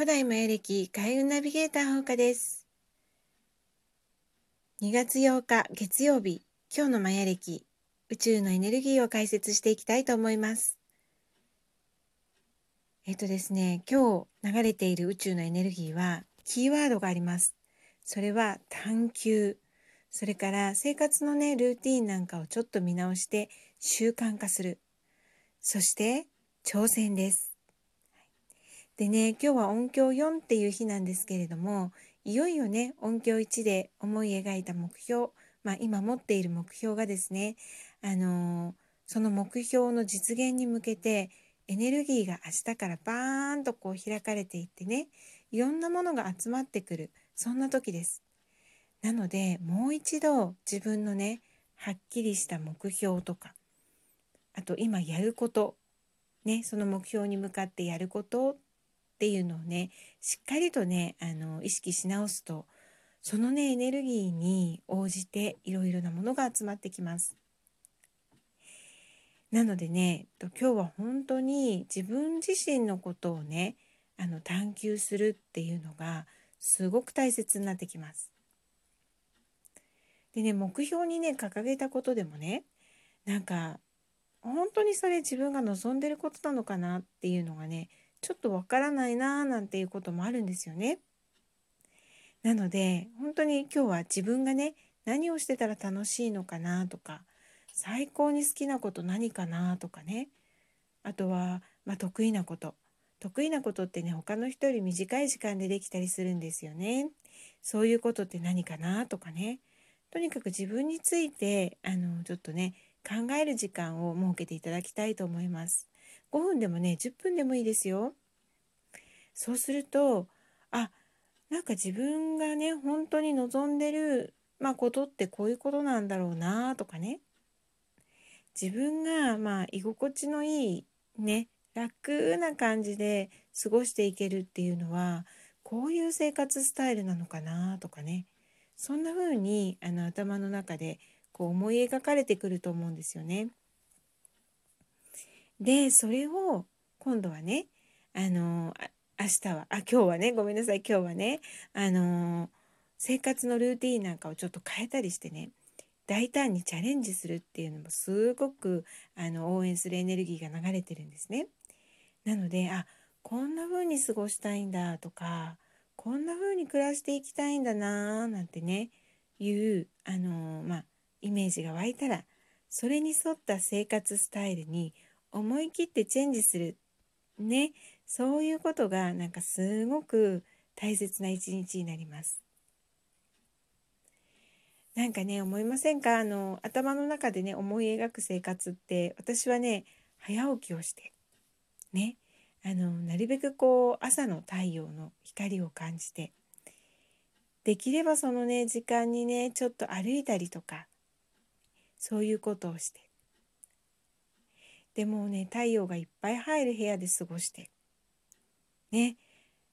古代マヤ歴開運ナビゲーターほうかです。2月8日月曜日、今日のマヤ歴、宇宙のエネルギーを解説していきたいと思います。えっとですね、今日流れている宇宙のエネルギーは、キーワードがあります。それは探求。それから生活のね、ルーティンなんかをちょっと見直して習慣化する。そして挑戦です。でね、今日は音響4っていう日なんですけれども、いよいよね、音響1で思い描いた目標、まあ今持っている目標がですね、あのー、その目標の実現に向けてエネルギーが明日からバーンとこう開かれていってね、いろんなものが集まってくる、そんな時です。なので、もう一度自分のね、はっきりした目標とか、あと今やること、ね、その目標に向かってやることていうのをねしっかりとねあの意識し直すとそのねエネルギーに応じていろいろなものが集まってきます。なのでね今日は本当に自分自身のことをねあの探求するっていうのがすごく大切になってきます。でね目標にね掲げたことでもねなんか本当にそれ自分が望んでることなのかなっていうのがねちょっとわからないなーなんていうこともあるんですよね。なので本当に今日は自分がね何をしてたら楽しいのかなとか最高に好きなこと何かなとかねあとは、まあ、得意なこと得意なことってね他の人より短い時間でできたりするんですよね。そういうことって何かなとかねとにかく自分についてあのちょっとね考える時間を設けていただきたいと思います。5分でもね10分でもいいですよ。そうするとあなんか自分がね本当に望んでる、まあ、ことってこういうことなんだろうなとかね自分がまあ居心地のいいね楽な感じで過ごしていけるっていうのはこういう生活スタイルなのかなとかねそんな風にあの頭の中でこう思い描かれてくると思うんですよね。でそれを今度はねあの明日はあ今日はねごめんなさい今日はねあの生活のルーティンなんかをちょっと変えたりしてね大胆にチャレンジするっていうのもすごくあの応援するエネルギーが流れてるんですね。なのであこんな風に過ごしたいんだとかこんな風に暮らしていきたいんだなーなんてねいうあのまあイメージが湧いたらそれに沿った生活スタイルに思い切ってチェンジする。ね。そういうことがなんかすごく大切な一日になります。なんかね思いませんか？あの頭の中でね思い描く生活って私はね早起きをして。ね。あのなるべくこう朝の太陽の光を感じて。できればそのね時間にねちょっと歩いたりとか。そういうことをして。でもね太陽がいっぱい入る部屋で過ごしてね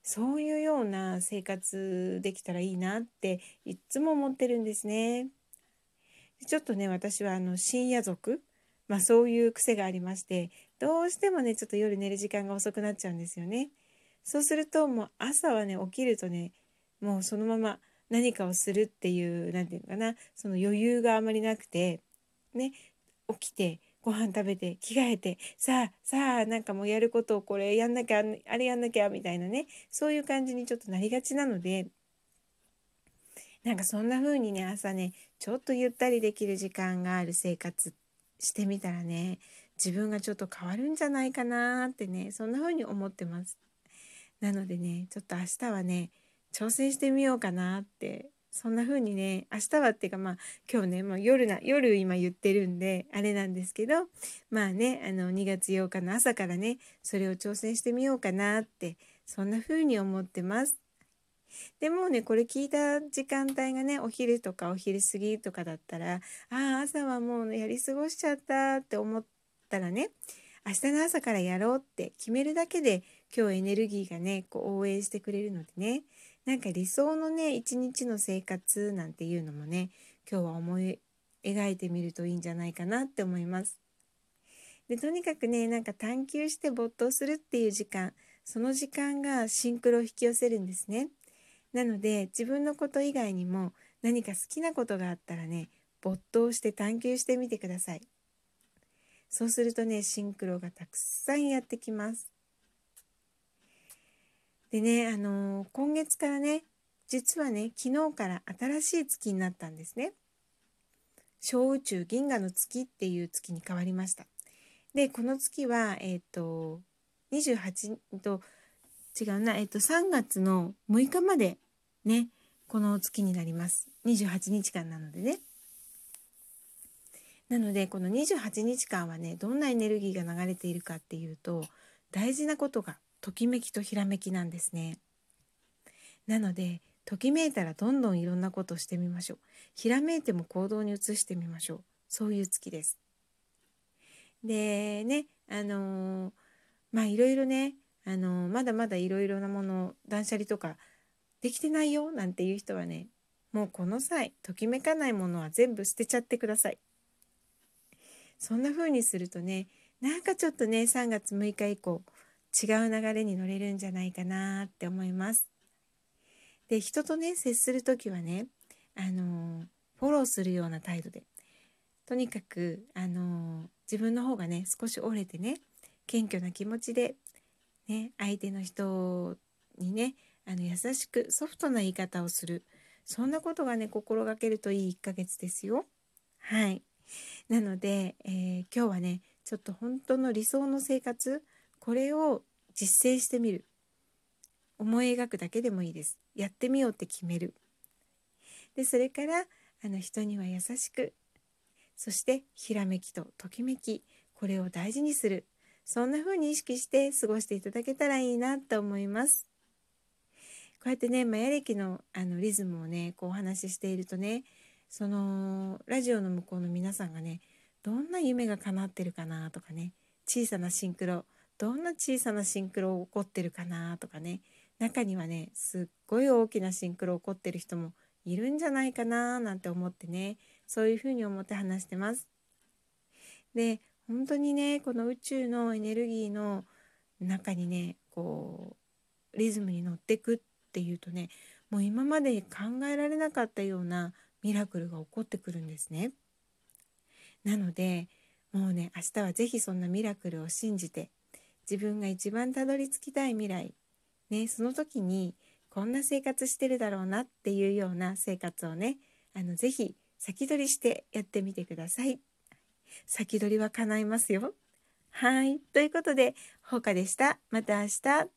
そういうような生活できたらいいなっていっつも思ってるんですね。ちょっとね私はあの深夜族まあそういう癖がありましてどうしてもねちょっと夜寝る時間が遅くなっちゃうんですよね。そうするともう朝はね起きるとねもうそのまま何かをするっていう何て言うのかなその余裕があまりなくてね起きてご飯食べて着替えてさあさあなんかもうやることをこれやんなきゃあれやんなきゃみたいなねそういう感じにちょっとなりがちなのでなんかそんな風にね朝ねちょっとゆったりできる時間がある生活してみたらね自分がちょっと変わるんじゃないかなってねそんな風に思ってます。なのでねちょっと明日はね挑戦してみようかなってそんな風にね明日はっていうかまあ今日ね、まあ、夜な夜今言ってるんであれなんですけどまあねあの2月8日の朝からねそれを挑戦してみようかなってそんな風に思ってます。でもねこれ聞いた時間帯がねお昼とかお昼過ぎとかだったらああ朝はもうやり過ごしちゃったって思ったらね明日の朝からやろうって決めるだけで今日エネルギーがねこう応援してくれるのでねなんか理想のね一日の生活なんていうのもね今日は思い描いてみるといいんじゃないかなって思います。でとにかくねなんか探求して没頭するっていう時間その時間がシンクロを引き寄せるんですね。なので自分のこと以外にも何か好きなことがあったらね没頭して探求してみてください。そうするとねシンクロがたくさんやってきます。でねあのー、今月からね実はね昨日から新しい月になったんですね。小宇宙銀河の月っていう月に変わりました。でこの月はえっ、ー、と28と違うなえっ、ー、と3月の6日までねこの月になります。28日間なのでね。なのでこの28日間はねどんなエネルギーが流れているかっていうと大事なことがときめきとひらめきなんですね。なのでときめいたらどんどんいろんなことをしてみましょう。ひらめいても行動に移してみましょう。そういう月です。でねあのー、まあいろいろねあのー、まだまだいろいろなもの断捨離とかできてないよなんていう人はねもうこの際ときめかないものは全部捨てちゃってください。そんな風にするとねなんかちょっとね3月6日以降違う流れに乗れるんじゃないかなって思います。で人とね接する時はねあのフォローするような態度でとにかくあの自分の方がね少し折れてね謙虚な気持ちで、ね、相手の人にねあの優しくソフトな言い方をするそんなことがね心がけるといい1ヶ月ですよ。はいなので、えー、今日はねちょっと本当の理想の生活これを実践してみる。思い描くだけでもいいです。やってみようって決める。でそれからあの人には優しくそしてひらめきとときめきこれを大事にする。そんな風に意識して過ごしていただけたらいいなと思います。こうやってねマヤ歴のあのリズムをねこうお話ししているとねそのラジオの向こうの皆さんがねどんな夢が叶ってるかなとかね小さなシンクロどんな小さなシンクロ起こってるかなとかね中にはねすっごい大きなシンクロ起こってる人もいるんじゃないかななんて思ってねそういうふうに思って話してます。で本当にねこの宇宙のエネルギーの中にねこうリズムに乗ってくっていうとねもう今まで考えられなかったようなミラクルが起こってくるんですね。なのでもうね明日は是非そんなミラクルを信じて自分が一番たどり着きたい未来、ね、その時にこんな生活してるだろうなっていうような生活をねあのぜひ先取りしてやってみてください。先取りは叶いますよ。はい。ということで、ほうかでした。また明日。